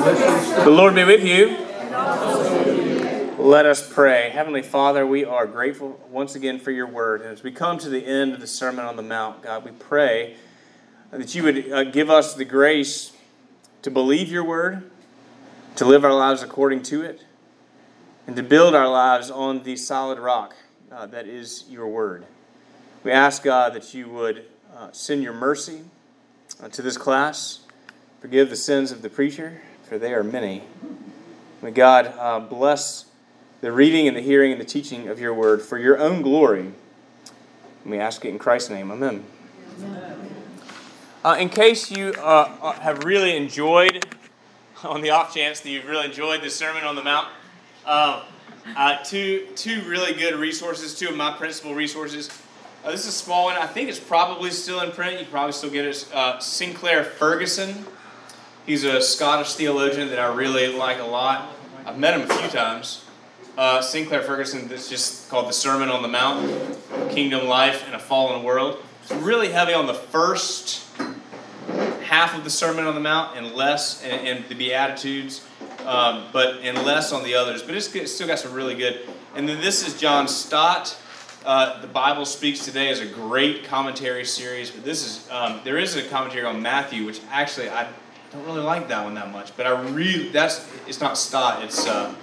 The Lord be with you. Let us pray. Heavenly Father, we are grateful once again for your word. And as we come to the end of the Sermon on the Mount, God, we pray that you would uh, give us the grace to believe your word, to live our lives according to it, and to build our lives on the solid rock uh, that is your word. We ask, God, that you would uh, send your mercy uh, to this class, forgive the sins of the preacher, for they are many. May God uh, bless the reading and the hearing and the teaching of your word for your own glory. And we ask it in Christ's name. Amen. Uh, in case you uh, uh, have really enjoyed, on the off chance that you've really enjoyed the Sermon on the Mount, uh, uh, two, two really good resources, two of my principal resources. This is a small one. I think it's probably still in print. You probably still get it. Sinclair Ferguson. He's a Scottish theologian that I really like a lot. I've met him a few times. Uh, Sinclair Ferguson, that's just called The Sermon on the Mount Kingdom Life in a Fallen World. It's really heavy on the first half of the Sermon on the Mount and less, and, and the Beatitudes, um, but and less on the others. But it's, it's, still got some really good. And then this is John Stott. Uh, the Bible Speaks Today is a great commentary series, but this is um, there is a commentary on Matthew, which actually I don't really like that one that much. But I really that's it's not Stott, it's. Uh,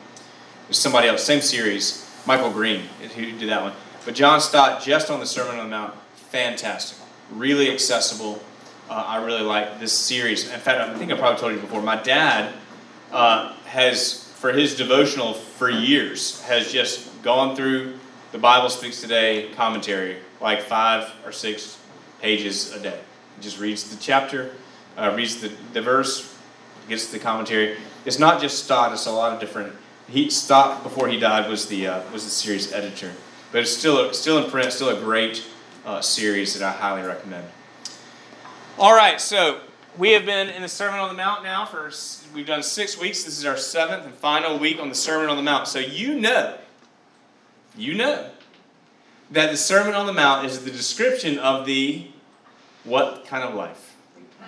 there's somebody else, same series, Michael Green, who did that one. But John Stott, just on the Sermon on the Mount, fantastic. Really accessible. Uh, I really like this series. In fact, I think I probably told you before. My dad uh, has, for his devotional for years, has just gone through the Bible Speaks Today commentary, like five or six pages a day. He just reads the chapter, uh, reads the, the verse, gets the commentary. It's not just Stott, it's a lot of different he stopped before he died was the uh, was the series editor, but it's still still in print, still a great uh, series that I highly recommend. All right, so we have been in the Sermon on the Mount now for we've done six weeks. This is our seventh and final week on the Sermon on the Mount. So you know, you know that the Sermon on the Mount is the description of the what kind of life?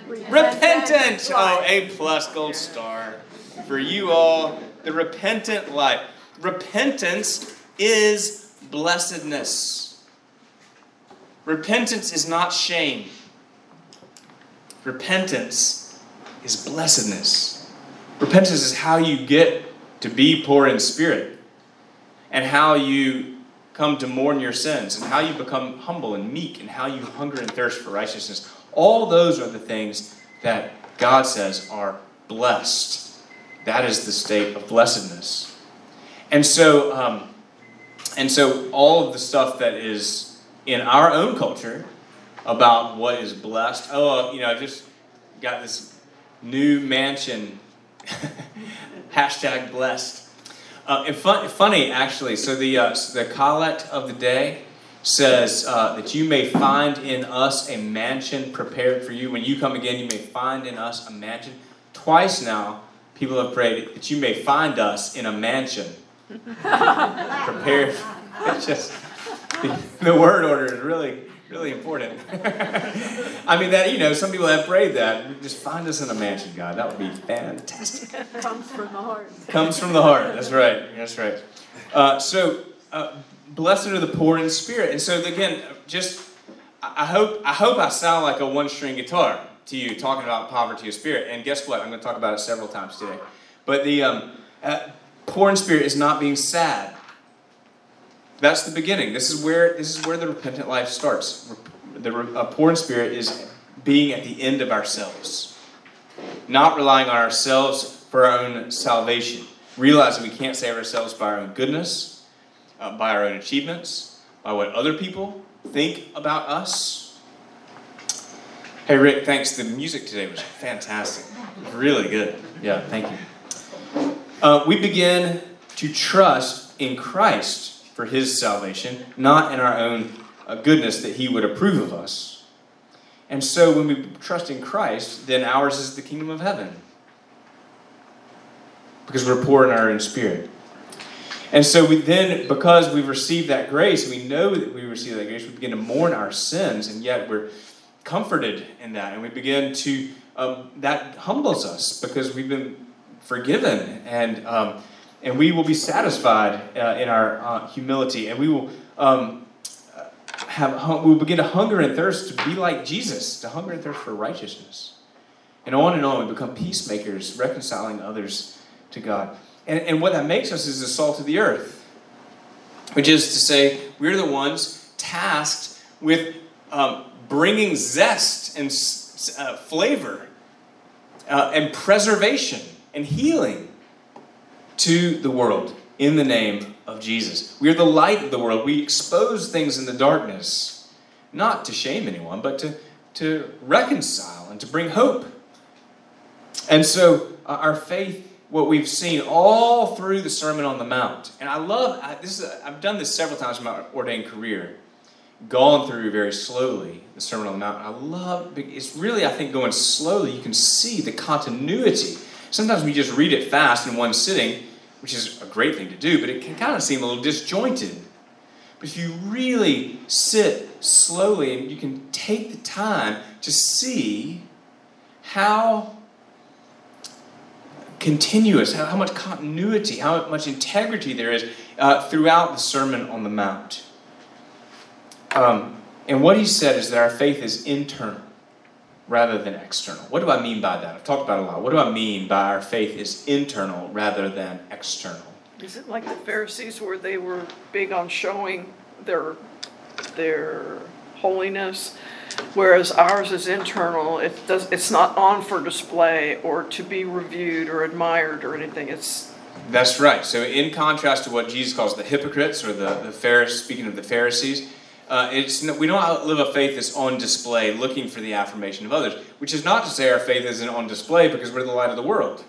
Repentant. Repentant. Oh, A plus gold star for you all the repentant life. Repentance is blessedness. Repentance is not shame. Repentance is blessedness. Repentance is how you get to be poor in spirit and how you come to mourn your sins and how you become humble and meek and how you hunger and thirst for righteousness. All those are the things that God says are blessed. That is the state of blessedness. And so, um, and so all of the stuff that is in our own culture about what is blessed. Oh, you know, I just got this new mansion. Hashtag blessed. Uh, and fun, funny, actually. So the uh, the collect of the day says uh, that you may find in us a mansion prepared for you. When you come again, you may find in us a mansion. Twice now, people have prayed that you may find us in a mansion prepared. It's just the, the word order is really, really important. I mean that you know some people have prayed that. Just find us in a mansion, God. That would be fantastic. Comes from the heart. Comes from the heart. That's right. That's right. Uh, so uh, blessed are the poor in spirit. And so again, just I hope I hope I sound like a one string guitar to you talking about poverty of spirit. And guess what? I'm going to talk about it several times today. But the um, uh, poor in spirit is not being sad. That's the beginning. This is where this is where the repentant life starts. The uh, poor in spirit is being at the end of ourselves, not relying on ourselves for our own salvation, realizing we can't save ourselves by our own goodness, uh, by our own achievements, by what other people think about us Hey, Rick, thanks. The music today was fantastic. Really good. Yeah, thank you. Uh, we begin to trust in Christ for his salvation, not in our own uh, goodness that he would approve of us. And so when we trust in Christ, then ours is the kingdom of heaven. Because we're poor in our own spirit. And so we then, because we've received that grace, we know that we receive that grace, we begin to mourn our sins, and yet we're comforted in that. And we begin to, um, that humbles us because we've been forgiven, and um, and we will be satisfied uh, in our uh, humility, and we will um, have we will begin to hunger and thirst to be like Jesus, to hunger and thirst for righteousness, and on and on. We become peacemakers, reconciling others to God, and and what that makes us is the salt of the earth, which is to say, we're the ones tasked with um, bringing zest and uh, flavor uh, and preservation and healing to the world in the name of Jesus. We are the light of the world. We expose things in the darkness, not to shame anyone, but to, to reconcile and to bring hope. And so, uh, our faith, what we've seen all through the Sermon on the Mount, and I love I, this. Is, I've done this several times in my ordained career gone through very slowly the Sermon on the Mount. I love it's really I think going slowly you can see the continuity. Sometimes we just read it fast in one sitting, which is a great thing to do, but it can kind of seem a little disjointed. But if you really sit slowly and you can take the time to see how continuous, how, much continuity, how much integrity there is uh, throughout the Sermon on the Mount. Um, and what he said is that our faith is internal rather than external. What do I mean by that? I've talked about a lot. What do I mean by our faith is internal rather than external? Is it like the Pharisees where they were big on showing their their holiness, whereas ours is internal. It does. It's not on for display or to be reviewed or admired or anything. It's that's right. So in contrast to what Jesus calls the hypocrites or the the Pharisees, speaking of the Pharisees, uh, it's, we don't live a faith that's on display looking for the affirmation of others, which is not to say our faith isn't on display because we're the light of the world.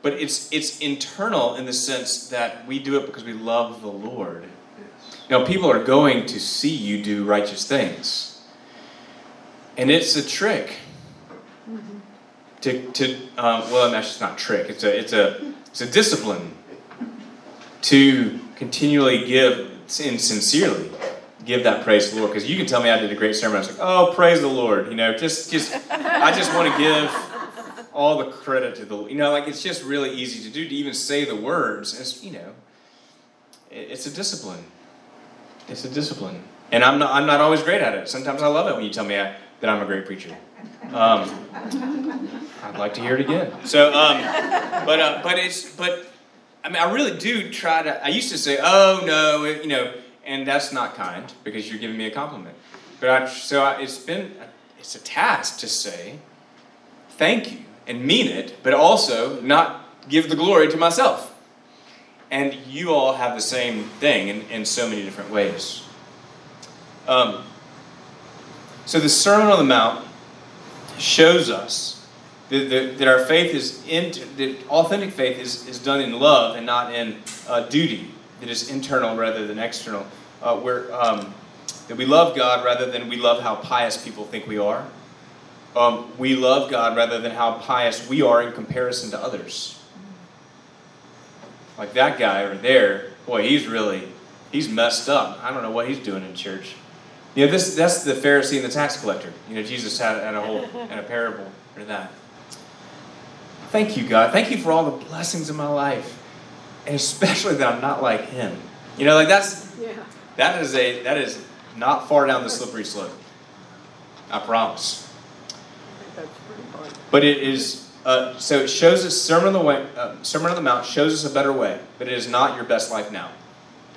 But it's, it's internal in the sense that we do it because we love the Lord. Now, people are going to see you do righteous things. And it's a trick. Mm-hmm. To, to um, well, that's just not trick. It's a, it's, a, it's a discipline to continually give in sincerely give that praise to the Lord. Because you can tell me I did a great sermon. I was like, oh, praise the Lord. You know, just, just, I just want to give all the credit to the, you know, like it's just really easy to do to even say the words. It's, you know, it's a discipline. It's a discipline. And I'm not, I'm not always great at it. Sometimes I love it when you tell me I, that I'm a great preacher. Um, I'd like to hear it again. So, um, but, uh, but it's, but, I mean, I really do try to, I used to say, oh, no, you know, and that's not kind because you're giving me a compliment. But I, so I, it's been it's a task to say thank you and mean it, but also not give the glory to myself. And you all have the same thing in, in so many different ways. Um, so the Sermon on the Mount shows us that, that, that our faith is in, that authentic faith is, is done in love and not in uh, duty. That is internal rather than external uh, where um, that we love God rather than we love how pious people think we are. Um, we love God rather than how pious we are in comparison to others. Like that guy over there, boy, he's really he's messed up. I don't know what he's doing in church. You know, this that's the Pharisee and the tax collector. You know, Jesus had, had a whole and a parable for that. Thank you, God. Thank you for all the blessings in my life. And especially that I'm not like him. You know, like that's yeah. That is a that is not far down the slippery slope. I promise. But it is uh, so it shows us Sermon on the way, uh, Sermon on the Mount shows us a better way, but it is not your best life now.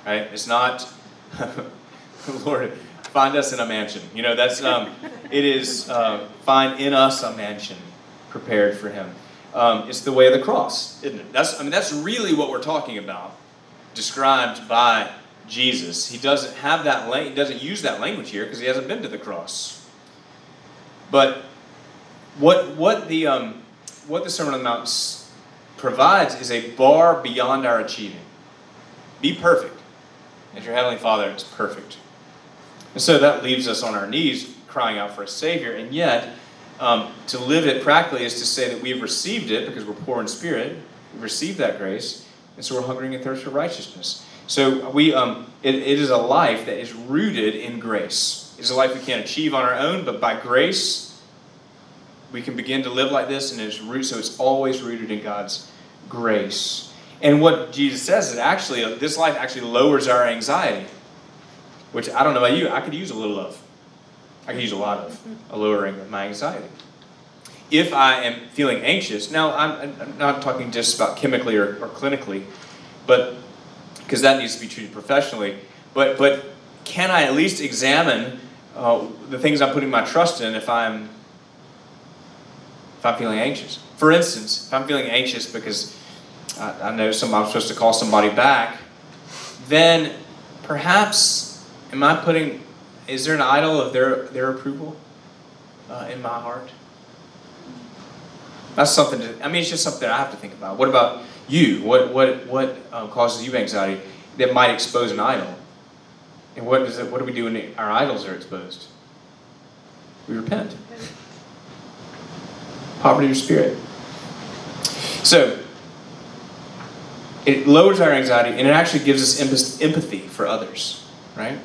Right? It's not. Lord, find us in a mansion. You know that's um, it is uh, find in us a mansion prepared for Him. Um, it's the way of the cross, isn't it? That's I mean that's really what we're talking about, described by Jesus. He doesn't have that la- he doesn't use that language here because he hasn't been to the cross. But what what the um, what the Sermon on the Mount provides is a bar beyond our achieving. Be perfect, as your heavenly Father is perfect. And so that leaves us on our knees crying out for a Savior, and yet um, to live it practically is to say that we've received it because we're poor in spirit. We've received that grace, and so we're hungering and thirsting for righteousness. So we, um, it, it is a life that is rooted in grace. It's a life we can't achieve on our own, but by grace, we can begin to live like this, and it's root. So it's always rooted in God's grace. And what Jesus says is actually, this life actually lowers our anxiety, which I don't know about you, I could use a little of. I could use a lot of a lowering of my anxiety. If I am feeling anxious, now I'm, I'm not talking just about chemically or, or clinically, but because that needs to be treated professionally, but, but can I at least examine uh, the things I'm putting my trust in if I'm if I'm feeling anxious? For instance, if I'm feeling anxious because I, I know I'm supposed to call somebody back, then perhaps am I putting is there an idol of their their approval uh, in my heart? That's something. To, I mean, it's just something that I have to think about. What about you? What what what um, causes you anxiety that might expose an idol? And what does it? What do we do when our idols are exposed? We repent. Poverty of spirit. So it lowers our anxiety and it actually gives us empathy for others, right?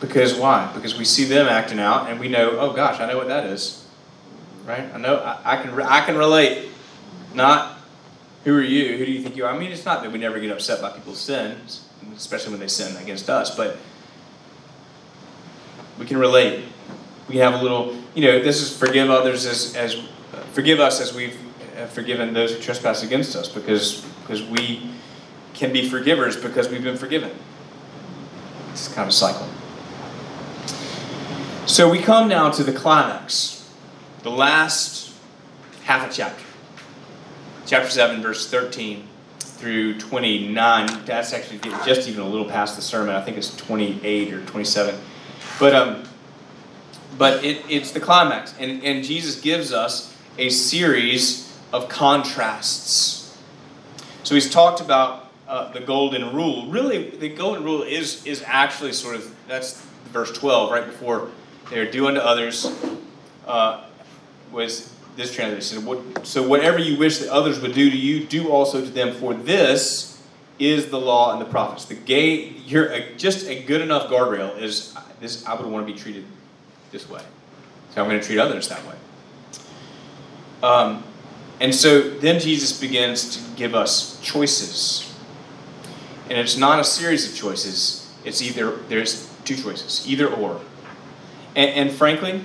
Because why? Because we see them acting out and we know, oh gosh, I know what that is. Right? I know I, I can I can relate. Not who are you? Who do you think you are? I mean, it's not that we never get upset by people's sins, especially when they sin against us, but we can relate. We have a little, you know, this is forgive others as, as forgive us as we've uh, forgiven those who trespass against us, because because we can be forgivers because we've been forgiven. It's kind of a cycle. So we come now to the climax, the last half a chapter. Chapter 7, verse 13 through 29. That's actually just even a little past the sermon. I think it's 28 or 27. But um, but it, it's the climax. And, and Jesus gives us a series of contrasts. So he's talked about uh, the golden rule. Really, the golden rule is, is actually sort of, that's verse 12, right before they are do unto others, uh, was this translation. So whatever you wish that others would do to you, do also to them. For this is the law and the prophets. The gay, you're a, just a good enough guardrail is this. I would want to be treated this way, so I'm going to treat others that way. Um, and so then Jesus begins to give us choices, and it's not a series of choices. It's either there's two choices, either or. And, and frankly,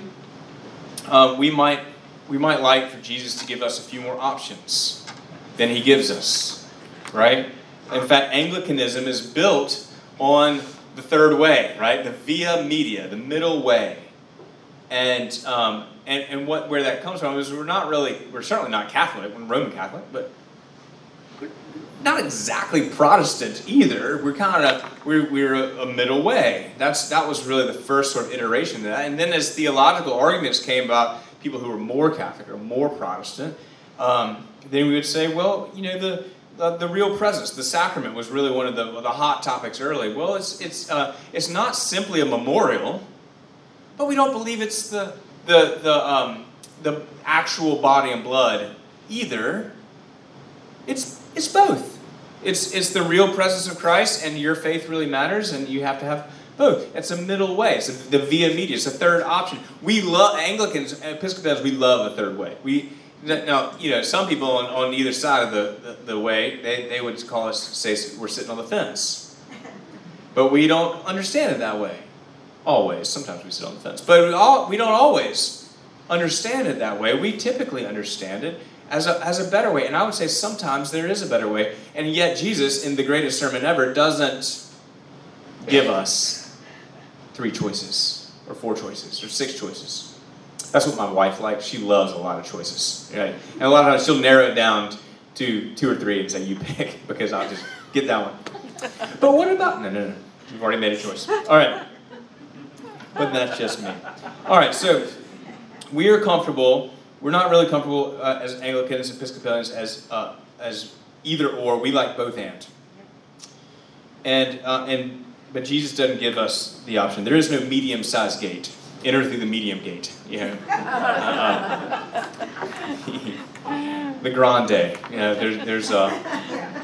uh, we might we might like for Jesus to give us a few more options than he gives us, right? In fact, Anglicanism is built on the third way, right? The via media, the middle way. And, um, and, and what, where that comes from is we're not really, we're certainly not Catholic, we're Roman Catholic, but not exactly Protestant either. We're kind of we're, we're a, a, middle way. That's that was really the first sort of iteration of that. And then as theological arguments came about people who were more Catholic or more Protestant, um, then we would say, well, you know, the, the, the real presence, the sacrament, was really one of the, the hot topics early. Well, it's it's uh, it's not simply a memorial, but we don't believe it's the the the um, the actual body and blood either. It's it's both. It's, it's the real presence of Christ, and your faith really matters, and you have to have both. It's a middle way. It's a, the via media. It's a third option. We love Anglicans, Episcopalians. We love a third way. We now you know some people on, on either side of the, the, the way they, they would call us say we're sitting on the fence, but we don't understand it that way. Always. Sometimes we sit on the fence, but we, all, we don't always understand it that way. We typically understand it as a, as a better way. And I would say sometimes there is a better way. And yet, Jesus, in the greatest sermon ever, doesn't give us three choices, or four choices, or six choices. That's what my wife likes. She loves a lot of choices. Right? And a lot of times she'll narrow it down to two or three and say, you pick, because I'll just get that one. But what about. No, no, no. You've already made a choice. All right. But that's just me. All right, so we are comfortable we're not really comfortable uh, as Anglicans, Episcopalians, as uh, as either or. We like both and. And uh, and but Jesus doesn't give us the option. There is no medium-sized gate. Enter through the medium gate. You know, the grande. You know, there's there's uh,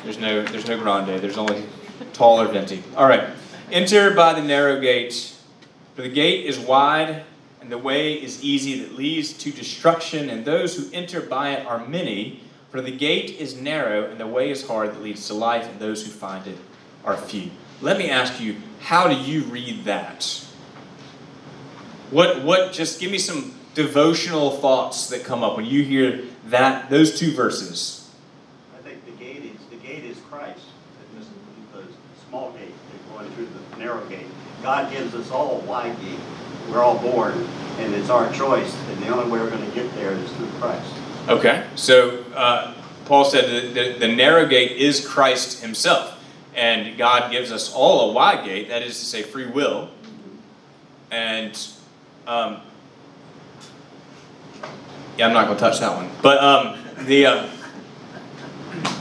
there's no there's no grande. There's only tall or venti. All right. Enter by the narrow gate, for the gate is wide and the way is easy that leads to destruction, and those who enter by it are many. For the gate is narrow and the way is hard that leads to life, and those who find it are few. Let me ask you, how do you read that? What what just give me some devotional thoughts that come up when you hear that those two verses. I think the gate is the gate is Christ. The small gate, they're going through the narrow gate. God gives us all a wide gate. We're all born, and it's our choice. And the only way we're going to get there is through Christ. Okay, so uh, Paul said that the, the narrow gate is Christ Himself, and God gives us all a wide gate. That is to say, free will. And um, yeah, I'm not going to touch that one. But um, the uh,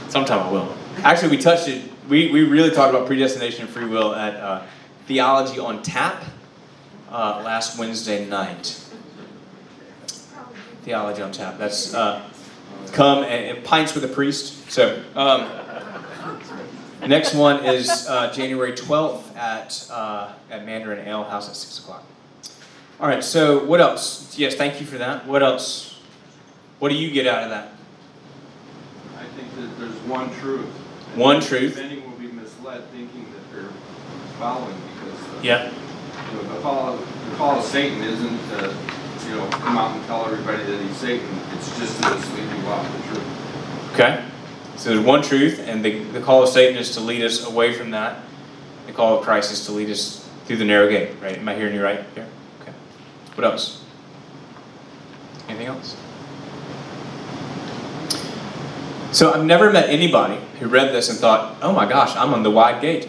sometime I will. Actually, we touched it. We, we really talked about predestination and free will at uh, Theology on Tap uh, last Wednesday night. Theology on Tap. That's uh, come and, and, pints with a priest. So um, next one is uh, January 12th at uh, at Mandarin Ale House at six o'clock. All right. So what else? Yes, thank you for that. What else? What do you get out of that? I think that there's one truth. One truth. Many will be misled thinking that they're following because uh, yeah. You know, the call the call of Satan isn't to you know come out and tell everybody that he's Satan. It's just to mislead you off the truth. Okay. So there's one truth, and the, the call of Satan is to lead us away from that. The call of Christ is to lead us through the narrow gate, right? Am I hearing you right here? Okay. What else? Anything else? So I've never met anybody who read this and thought, "Oh my gosh, I'm on the wide gate.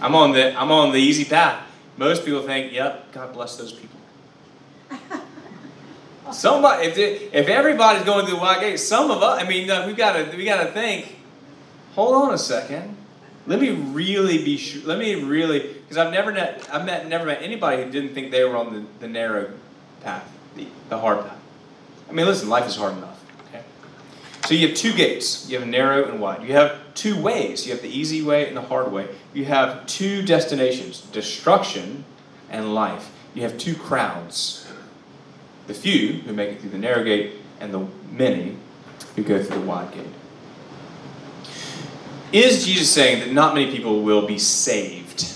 I'm on the I'm on the easy path." Most people think, "Yep, God bless those people." Somebody, if if everybody's going through the wide gate, some of us, I mean, uh, we gotta we gotta think. Hold on a second. Let me really be sure. Let me really, because I've never met I've met never met anybody who didn't think they were on the, the narrow path, the, the hard path. I mean, listen, life is hard enough. Okay. So you have two gates. You have a narrow and wide. You have two ways. You have the easy way and the hard way. You have two destinations: destruction and life. You have two crowds the few who make it through the narrow gate, and the many who go through the wide gate. Is Jesus saying that not many people will be saved?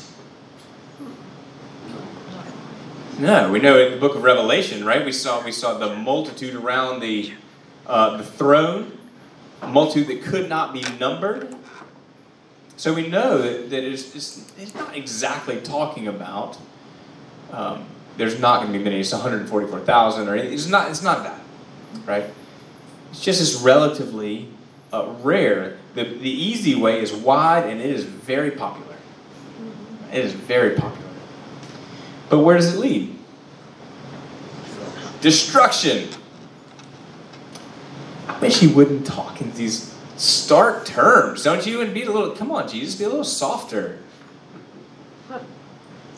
No, we know in the book of Revelation, right? We saw we saw the multitude around the uh, the throne, multitude that could not be numbered. So we know that, that it's, it's, it's not exactly talking about um, there's not going to be many. It's 144,000 or anything. It's not. It's not that, right? It's just as relatively uh, rare. The the easy way is wide and it is very popular. It is very popular. But where does it lead? Destruction. I wish he wouldn't talk in these stark terms, don't you? And be a little. Come on, Jesus, be a little softer.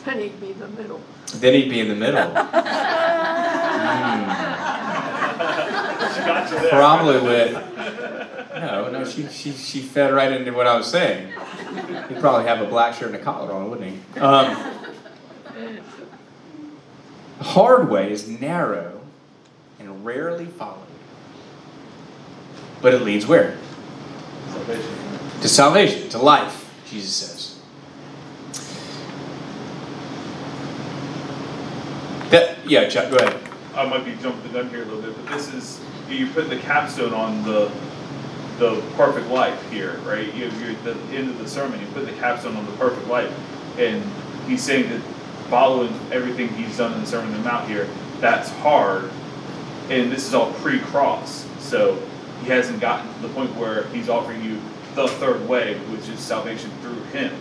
Then he'd be in the middle. Then he'd be in the middle. mm. Probably with. No, no, she, she, she fed right into what I was saying. He'd probably have a black shirt and a collar on, wouldn't he? Um, the hard way is narrow and rarely followed. But it leads where? Salvation. To salvation, to life, Jesus says. That, yeah, Chuck, go ahead. I might be jumping the gun here a little bit, but this is you put the capstone on the the perfect life here, right? You, you're at the end of the sermon. You put the capstone on the perfect life, and he's saying that following everything he's done in the Sermon on the Mount here, that's hard, and this is all pre-cross, so he hasn't gotten to the point where he's offering you the third way, which is salvation through him.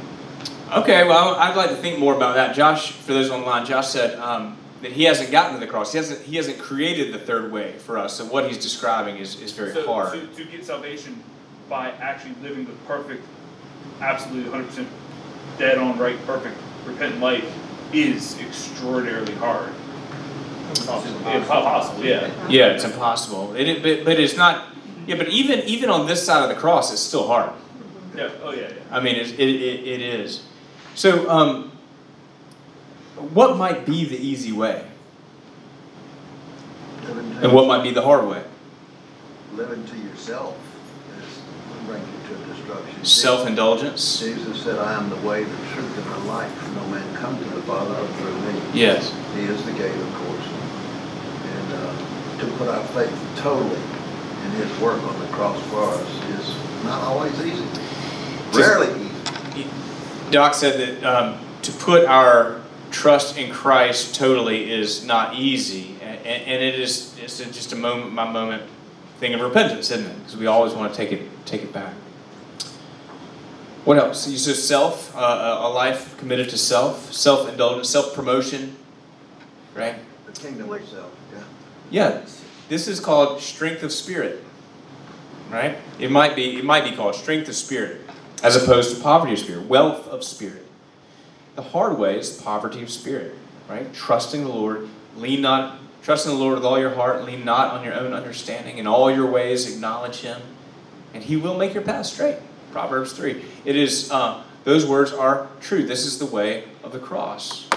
Okay, well, I'd like to think more about that. Josh, for those online, Josh said um, that he hasn't gotten to the cross. He hasn't, he hasn't created the third way for us. So what he's describing is, is very so, hard. So to get salvation by actually living the perfect, absolutely 100% dead on right, perfect, repentant life is extraordinarily hard. Impossible. Impossible, yeah. Yeah, it's impossible. It, it, but, but it's not. Yeah, but even even on this side of the cross, it's still hard. Yeah. Oh yeah. yeah. I mean, it, it, it is. So, um, what might be the easy way? And what might be the hard way? living to yourself is brings you to destruction. Self indulgence. Jesus said, I am the way, the truth, and the life. No man comes to the Father but through me. Yes. He is the gate, of course. And uh, to put our faith totally in his work on the cross for us is not always easy. Rarely easy. Doc said that um, to put our trust in Christ totally is not easy, and, and it is it's just a moment, my moment thing of repentance, isn't it? Because we always want to take it take it back. What else? So self, uh, a life committed to self, self indulgence, self promotion, right? The kingdom What- itself, yeah. Yeah, this is called strength of spirit, right? It might be it might be called strength of spirit, as opposed to poverty of spirit, wealth of spirit. The hard way is poverty of spirit, right? Trusting the Lord, lean not, trust in the Lord with all your heart, lean not on your own understanding. In all your ways, acknowledge Him, and He will make your path straight. Proverbs three. It is uh, those words are true. This is the way of the cross,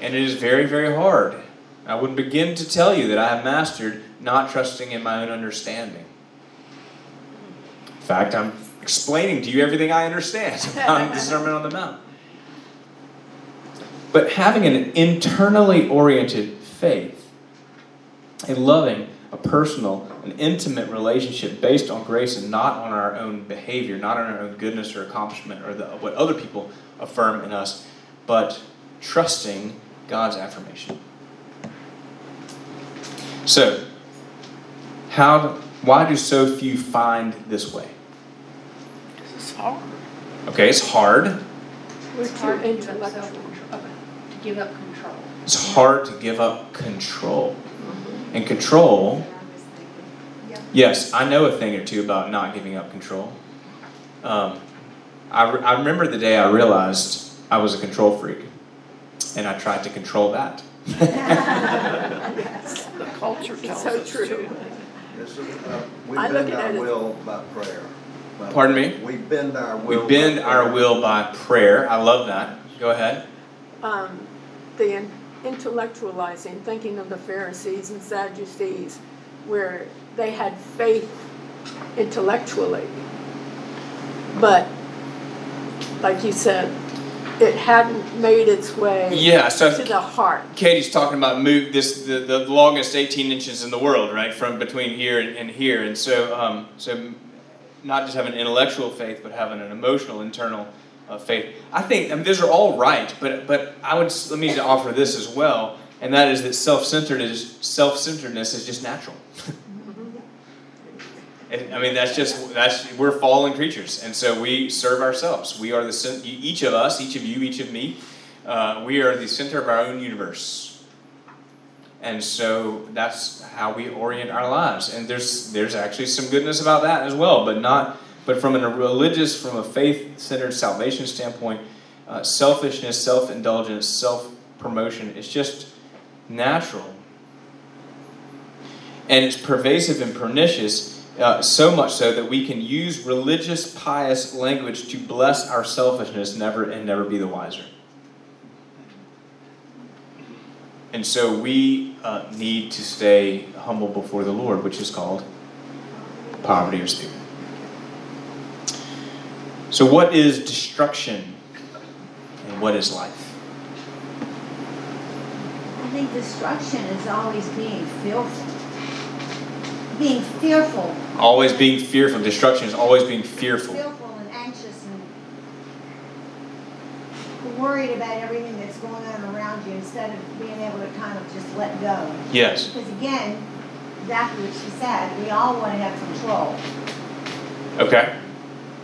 and it is very, very hard. I would begin to tell you that I have mastered not trusting in my own understanding. In fact, I'm explaining to you everything I understand on the Sermon on the Mount. But having an internally oriented faith, a loving, a personal, an intimate relationship based on grace and not on our own behavior, not on our own goodness or accomplishment or the, what other people affirm in us, but trusting God's affirmation. So, how, why do so few find this way? This is hard. Okay, it's hard. It's hard to give up intellectual. self-control. Give up control. It's hard to give up control. And control, yes, I know a thing or two about not giving up control. Um, I, re- I remember the day I realized I was a control freak, and I tried to control that. The culture It's tells so us true. to. Yes, sir. Uh, We I look at our it as- will by prayer. By- Pardon me? We bend our will. We bend by our prayer. will by prayer. I love that. Go ahead. Um, the in- intellectualizing, thinking of the Pharisees and Sadducees, where they had faith intellectually. But, like you said, it hadn't made its way Yeah, so to the heart. Katie's talking about move this the, the longest 18 inches in the world, right, from between here and, and here, and so um, so not just having intellectual faith, but having an emotional, internal uh, faith. I think I mean, those are all right, but but I would let me offer this as well, and that is that self-centered is self-centeredness is just natural. And, I mean that's just that's we're fallen creatures, and so we serve ourselves. We are the each of us, each of you, each of me. Uh, we are the center of our own universe, and so that's how we orient our lives. And there's there's actually some goodness about that as well, but not but from a religious, from a faith-centered salvation standpoint, uh, selfishness, self-indulgence, self-promotion is just natural, and it's pervasive and pernicious. Uh, so much so that we can use religious, pious language to bless our selfishness, never and never be the wiser. And so we uh, need to stay humble before the Lord, which is called poverty of spirit. So, what is destruction and what is life? I think destruction is always being fearful. Being fearful, Always being fearful. Destruction is always being fearful. fearful and anxious and worried about everything that's going on around you instead of being able to kind of just let go. Yes. Because again, exactly what she said, we all want to have control. Okay.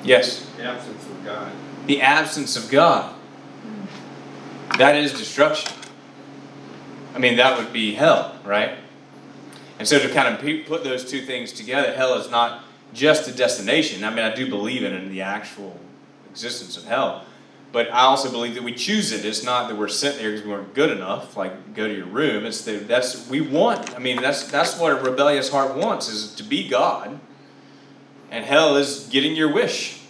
Yes. The absence of God. The absence of God. Hmm. That is destruction. I mean, that would be hell, right? And so to kind of put those two things together, hell is not just a destination. I mean, I do believe in, in the actual existence of hell. But I also believe that we choose it. It's not that we're sent there because we weren't good enough, like go to your room. It's that that's we want. I mean, that's that's what a rebellious heart wants is to be God. And hell is getting your wish.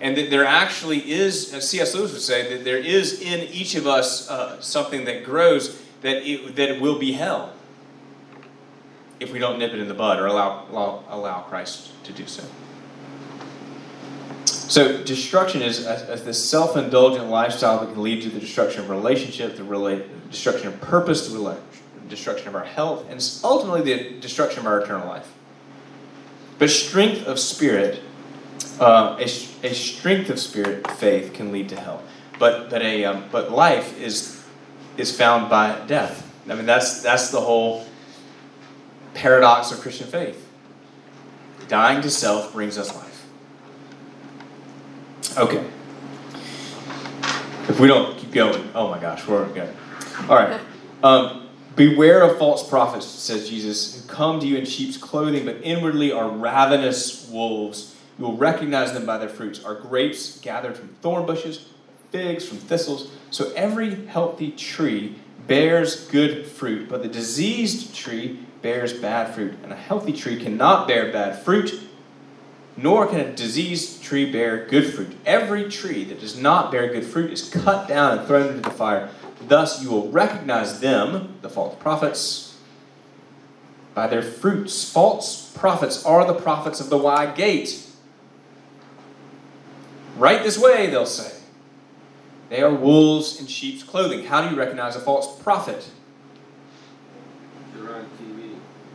And that there actually is, as C.S. Lewis would say, that there is in each of us uh, something that grows that it, that it will be hell. If we don't nip it in the bud or allow, allow, allow Christ to do so. So, destruction is a, a, this self indulgent lifestyle that can lead to the destruction of relationship, the relate, destruction of purpose, the rela- destruction of our health, and ultimately the destruction of our eternal life. But strength of spirit, uh, a, a strength of spirit, faith can lead to hell. But but a um, but life is is found by death. I mean that's that's the whole paradox of Christian faith. Dying to self brings us life. Okay. If we don't keep going, oh my gosh, we're good. All right. Um, Beware of false prophets, says Jesus, who come to you in sheep's clothing, but inwardly are ravenous wolves. You will recognize them by their fruits. Are grapes gathered from thorn bushes, figs from thistles? So every healthy tree bears good fruit, but the diseased tree bears bad fruit. And a healthy tree cannot bear bad fruit, nor can a diseased tree bear good fruit. Every tree that does not bear good fruit is cut down and thrown into the fire. Thus you will recognize them, the false prophets, by their fruits. False prophets are the prophets of the wide gate. Right this way, they'll say. They are wolves in sheep's clothing. How do you recognize a false prophet? They're on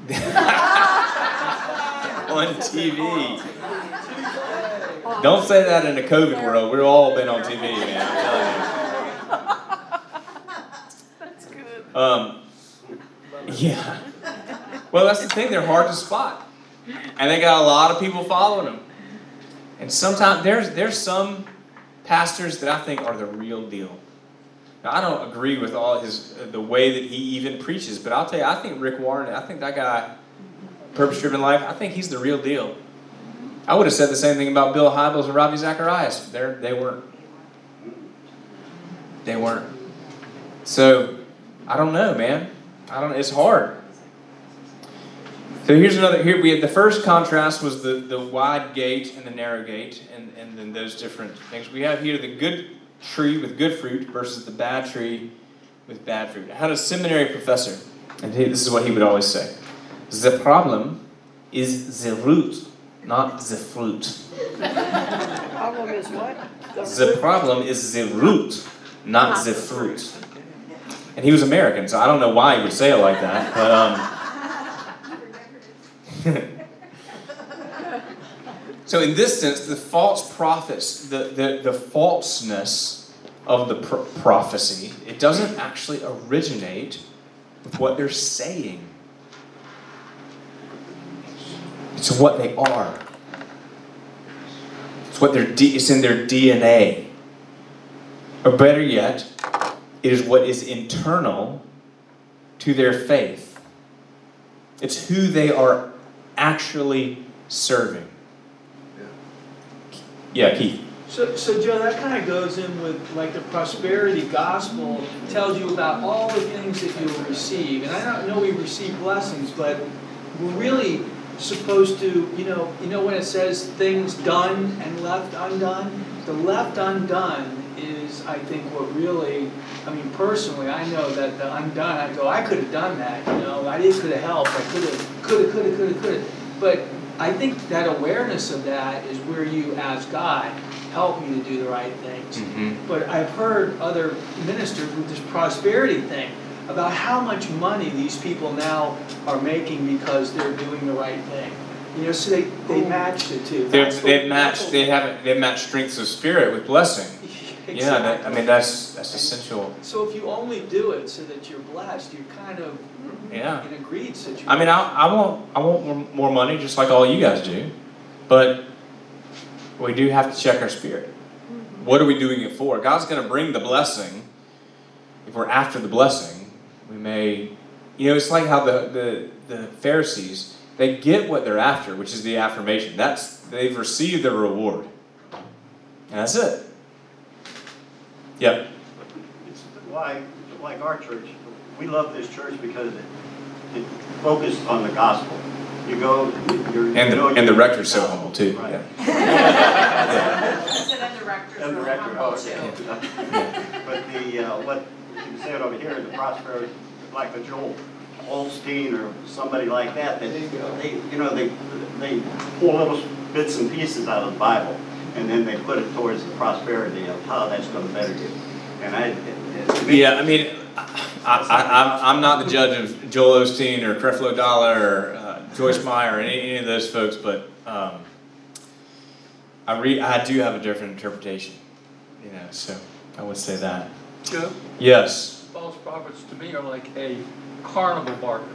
TV. on TV. Don't say that in a COVID world. We've all been on TV, man. I'm telling That's good. Um, yeah. Well, that's the thing. They're hard to spot, and they got a lot of people following them. And sometimes there's there's some pastors that I think are the real deal. Now, I don't agree with all his uh, the way that he even preaches, but I'll tell you, I think Rick Warren. I think that guy, purpose driven life. I think he's the real deal. I would have said the same thing about Bill Hybels and Ravi Zacharias. They're, they weren't. They weren't. So, I don't know, man. I don't. It's hard. So here's another. Here we had the first contrast was the, the wide gate and the narrow gate, and, and then those different things. We have here the good tree with good fruit versus the bad tree with bad fruit. I had a seminary professor, and he, this is what he would always say: "The problem is the root, not the fruit. The Problem is what? The problem is the root, not the fruit." And he was American, so I don't know why he would say it like that, but um. So in this sense, the false prophets, the, the, the falseness of the pro- prophecy, it doesn't actually originate with what they're saying. It's what they are. It's what their it's in their DNA. Or better yet, it is what is internal to their faith. It's who they are actually serving. Yeah, Keith. So, so Joe, that kind of goes in with like the prosperity gospel tells you about all the things that you'll receive. And I don't know we receive blessings, but we're really supposed to, you know, you know when it says things done and left undone? The left undone is, I think, what really, I mean, personally, I know that the undone, I go, I could have done that, you know, I did could have helped, I could have, could have, could have, could have, could have. But I think that awareness of that is where you ask God, help me to do the right things. Mm-hmm. But I've heard other ministers with this prosperity thing about how much money these people now are making because they're doing the right thing. You know, so they, they match the two. They've, they've matched. They haven't. They've matched strengths of spirit with blessing. Yeah, that, I mean that's that's essential. So if you only do it so that you're blessed, you're kind of Yeah. in a greed situation. I mean, I, I want I want more, more money, just like all you guys do, but we do have to check our spirit. Mm-hmm. What are we doing it for? God's going to bring the blessing. If we're after the blessing, we may, you know, it's like how the the, the Pharisees they get what they're after, which is the affirmation. That's they've received the reward, and that's it. Yep. It's why, like our church, we love this church because it, it focused on the gospel. You go, you're. And you the know and the rector's so humble too. Right. Yeah. And the directors And the rector, humble oh, too. yeah. But the, uh, what you said over here, the prosperity, like the Joel, Osteen or somebody like that, that they, you know, they, they pull little bits and pieces out of the Bible, and then they put it towards the prosperity of how that's gonna better you. And I, it- it- to me- Yeah, I mean, I, I, I'm, I'm not the judge of Joel Osteen or Creflo Dollar or uh, Joyce Meyer or any, any of those folks, but um, I re, I do have a different interpretation, you know. So I would say that. Joe, Yes, false prophets to me are like a carnival barker.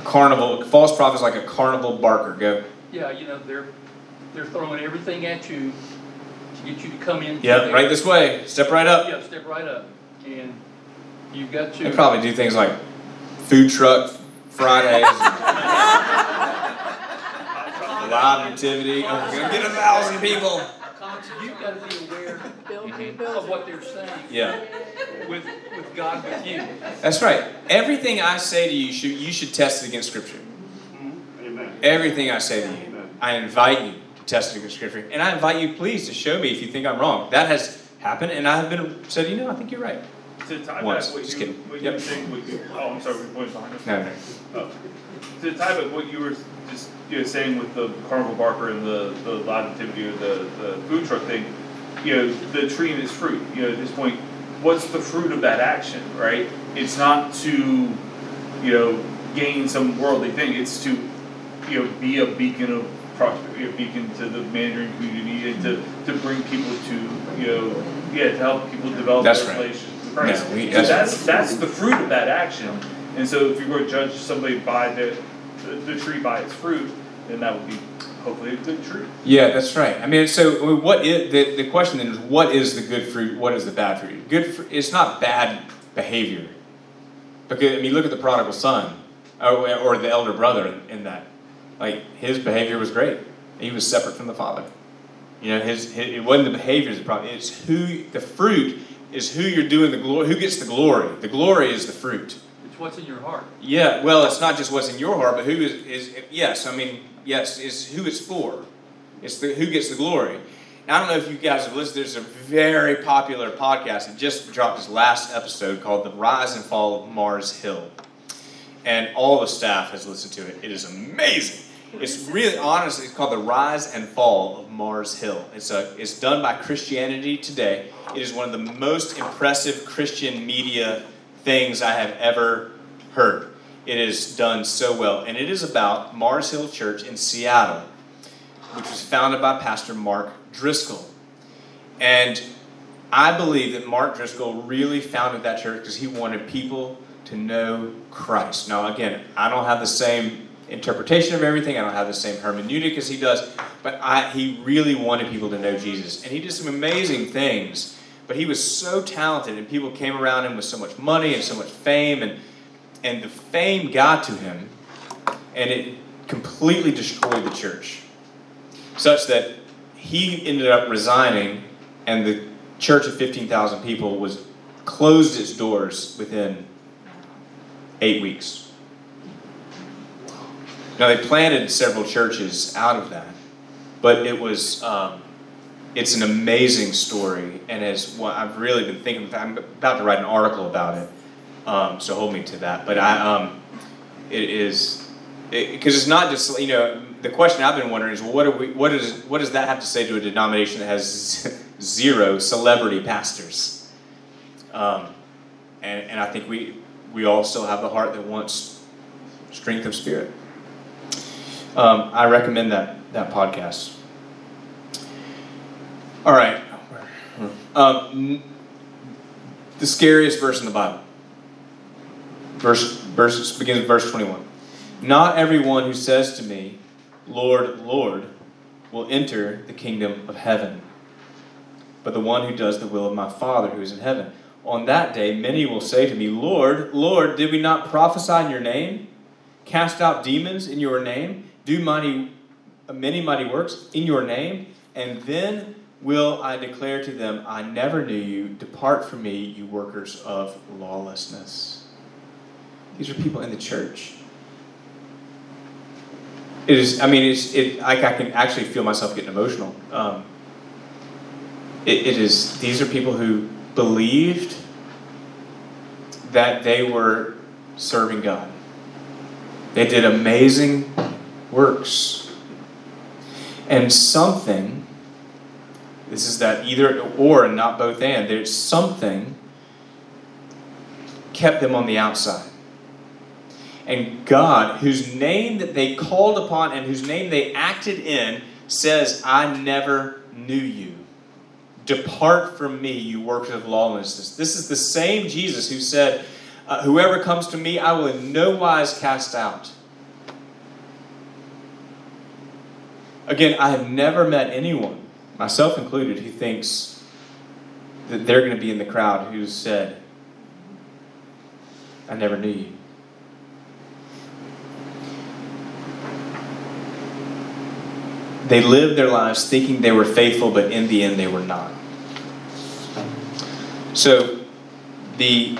a carnival, false prophet's like a carnival barker. Go. Yeah, you know, they're, they're throwing everything at you to get you to come in. Yeah, right this way. Step right up. Yeah, step right up. And you've got to. They probably do things like food truck Fridays. Live nativity. Oh, we're gonna get a thousand people. You've got to be aware Building, of what they're saying Yeah. with, with God with you. That's right. Everything I say to you, should, you should test it against Scripture. Mm-hmm. Amen. Everything I say to you, I invite you to test against Scripture. And I invite you, please, to show me if you think I'm wrong. That has happened, and I have been said, you know, I think you're right. To tie Once, back what just you, kidding. what Yep. were saying, what you, oh, I'm sorry, behind us? No, no. Oh. To tie back what you were just, you know, saying with the carnival barker and the, the live activity or the, the food truck thing, you know, the tree and its fruit, you know, at this point, what's the fruit of that action, right? It's not to, you know, gain some worldly thing, it's to, you know, be a beacon of prosperity, a beacon to the Mandarin community and to, to bring people to, you know, yeah, to help people develop That's their right. with Christ. No, we- So that's- that's, that's the fruit of that action. And so if you were to judge somebody by the, the, the tree by its fruit, then that would be hopefully a good tree. Yeah, that's right. I mean, so I mean, what is the, the question then is what is the good fruit? What is the bad fruit? Good, fr- it's not bad behavior. Because I mean, look at the prodigal son, or, or the elder brother in, in that. Like his behavior was great. He was separate from the father. You know, his, his it wasn't the behavior the problem. It's who the fruit is who you're doing the glory. Who gets the glory? The glory is the fruit. It's what's in your heart. Yeah, well, it's not just what's in your heart, but who is, is yes, I mean, yes, is who it's for. It's the who gets the glory. Now, I don't know if you guys have listened, there's a very popular podcast that just dropped its last episode called The Rise and Fall of Mars Hill. And all the staff has listened to it. It is amazing. It's really honestly, it's called The Rise and Fall of Mars Hill. It's, a, it's done by Christianity Today. It is one of the most impressive Christian media things I have ever heard. It is done so well. And it is about Mars Hill Church in Seattle, which was founded by Pastor Mark Driscoll. And I believe that Mark Driscoll really founded that church because he wanted people to know Christ. Now, again, I don't have the same interpretation of everything, I don't have the same hermeneutic as he does, but I, he really wanted people to know Jesus. And he did some amazing things, but he was so talented, and people came around him with so much money and so much fame, and, and the fame got to him, and it completely destroyed the church. Such that he ended up resigning, and the church of 15,000 people was closed its doors within eight weeks. Now they planted several churches out of that, but it was um, it's an amazing story, and as I've really been thinking. I'm about to write an article about it, um, so hold me to that. But I, um, it is because it's not just you know the question I've been wondering is well, what do we what is what does that have to say to a denomination that has zero celebrity pastors? Um, and and I think we we all still have the heart that wants strength of spirit. Um, I recommend that that podcast. All right, um, the scariest verse in the Bible. Verse verse begins with verse twenty one. Not everyone who says to me, Lord, Lord, will enter the kingdom of heaven, but the one who does the will of my Father who is in heaven. On that day, many will say to me, Lord, Lord, did we not prophesy in your name, cast out demons in your name, do mighty, many mighty works in your name? And then will I declare to them, I never knew you. Depart from me, you workers of lawlessness. These are people in the church. It is. I mean, it's. It. I, I can actually feel myself getting emotional. Um, it, it is. These are people who believed that they were serving God, They did amazing works. And something, this is that either or and not both and, there's something kept them on the outside. And God, whose name that they called upon and whose name they acted in, says, I never knew you. Depart from me, you workers of lawlessness. This is the same Jesus who said, uh, Whoever comes to me, I will in no wise cast out. Again, I have never met anyone, myself included, who thinks that they're going to be in the crowd who said, I never knew you. They lived their lives thinking they were faithful, but in the end they were not. So, the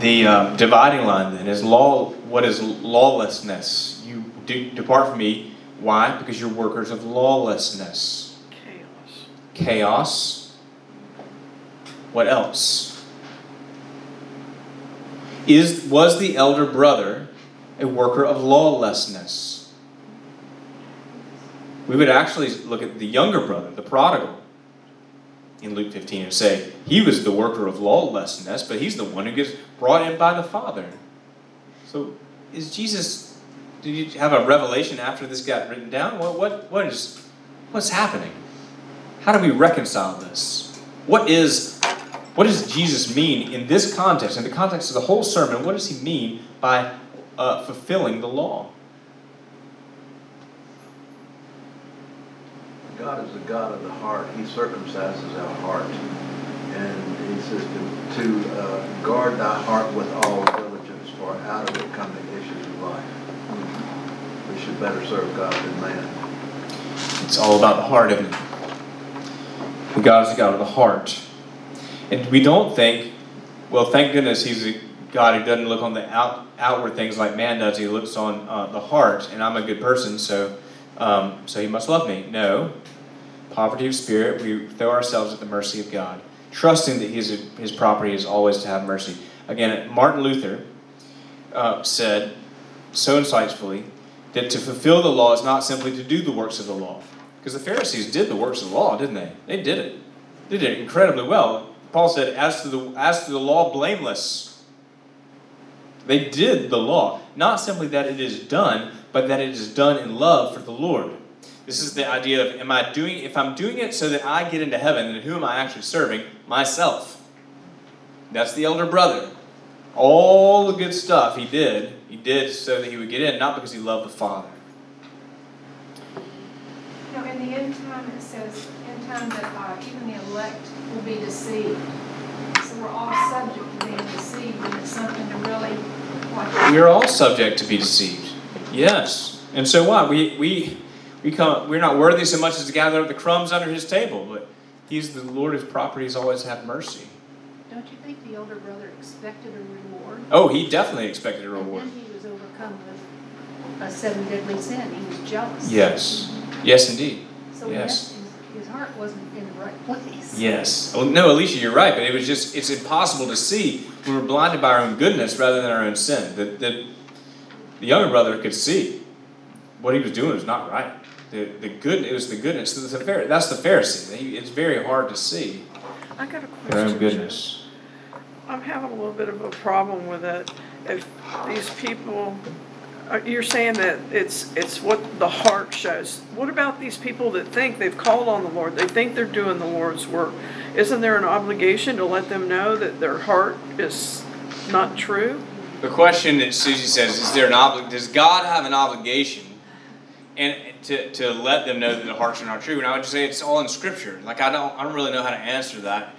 the uh, dividing line then is law. What is lawlessness? You de- depart from me. Why? Because you're workers of lawlessness. Chaos. Chaos. What else? Is was the elder brother a worker of lawlessness? We would actually look at the younger brother, the prodigal, in Luke 15 and say he was the worker of lawlessness, but he's the one who gets brought in by the Father. So, is Jesus? Did you have a revelation after this got written down? What what what is what's happening? How do we reconcile this? What is what does Jesus mean in this context, in the context of the whole sermon? What does he mean by uh, fulfilling the law? God is the God of the heart. He circumcises our heart. And he says to, to uh, guard thy heart with all diligence, for out of it come the issues of life. We should better serve God than man. It's all about the heart, isn't it? And God is God of the heart. And we don't think, well, thank goodness He's a God who doesn't look on the out, outward things like man does. He looks on uh, the heart, and I'm a good person, so um, so He must love me. No, poverty of spirit. We throw ourselves at the mercy of God, trusting that His His property is always to have mercy. Again, Martin Luther uh, said so insightfully that to fulfill the law is not simply to do the works of the law. Because the Pharisees did the works of the law, didn't they? They did it. They did it incredibly well. Paul said, as to the, as to the law, blameless. They did the law. Not simply that it is done, but that it is done in love for the Lord. This is the idea of am I doing if I'm doing it so that I get into heaven, then who am I actually serving? Myself. That's the elder brother. All the good stuff he did, he did so that he would get in, not because he loved the Father. Know, in the end time, it says, in time that uh, even the elect will be deceived. So we're all subject to being deceived, and it's something to really watch We are all subject to be deceived. Yes. And so what? We we we come we're not worthy so much as to gather up the crumbs under his table, but he's the Lord whose properties always have mercy. Don't you think the older brother expected a reward? Oh, he definitely expected a reward. And then he was overcome with a seven deadly sin. He was jealous. Yes. Mm-hmm. Yes indeed. So Yes. yes, his, his heart wasn't in the right place. Yes. Well, no, Alicia, you're right, but it was just, it's impossible to see when we're blinded by our own goodness rather than our own sin. That the, the younger brother could see what he was doing was not right. The, the good, it was the goodness. That's the, Phar- that's the Pharisee. It's very hard to see I got a their own question. goodness. I'm having a little bit of a problem with it. If these people, uh, you're saying that it's, it's what the heart shows. What about these people that think they've called on the Lord? They think they're doing the Lord's work. Isn't there an obligation to let them know that their heart is not true? The question that Susie says is there an obli- does God have an obligation and to, to let them know that the hearts are not true? And I would just say it's all in Scripture. Like I don't I don't really know how to answer that.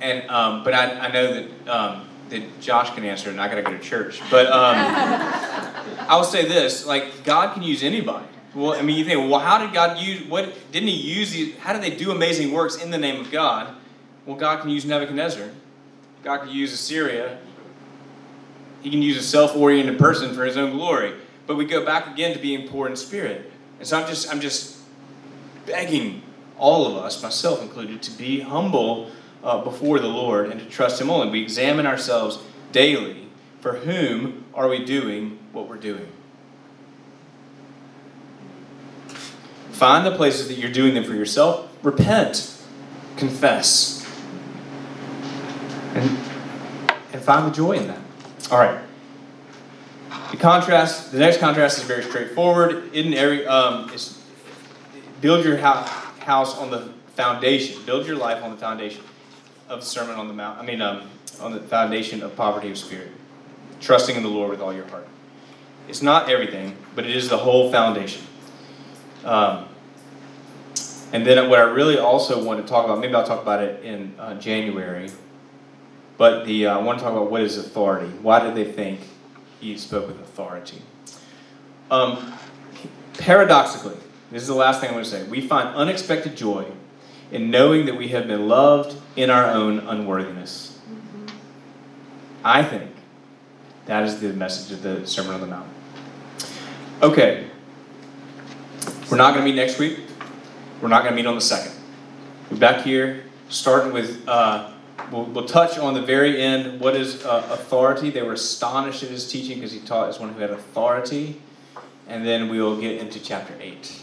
And um, but I, I know that um, that Josh can answer and I got to go to church. But um, I will say this: like God can use anybody. Well, I mean, you think, well, how did God use? What didn't He use these? How did they do amazing works in the name of God? Well, God can use Nebuchadnezzar. God can use Assyria. He can use a self-oriented person for His own glory. But we go back again to being poor in spirit. And so I'm just, I'm just begging all of us, myself included, to be humble uh, before the Lord and to trust Him only. We examine ourselves daily. For whom are we doing what we're doing? Find the places that you're doing them for yourself. Repent. Confess. And, and find the joy in that. All right. The contrast, the next contrast is very straightforward. In every, um, build your house on the foundation. Build your life on the foundation of Sermon on the Mount. I mean, um, on the foundation of poverty of spirit, trusting in the Lord with all your heart. It's not everything, but it is the whole foundation. Um, and then what I really also want to talk about, maybe I'll talk about it in uh, January, but the uh, I want to talk about what is authority. Why did they think he spoke with authority? Um, paradoxically, this is the last thing I'm going to say. We find unexpected joy in knowing that we have been loved in our own unworthiness. I think that is the message of the Sermon on the Mount. Okay, we're not going to meet next week. We're not going to meet on the second. We're back here, starting with. Uh, we'll, we'll touch on the very end. What is uh, authority? They were astonished at his teaching because he taught as one who had authority. And then we will get into chapter eight.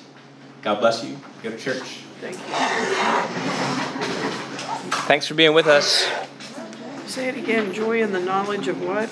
God bless you. Go to church. Thank you. Thanks for being with us. Say it again, joy in the knowledge of what?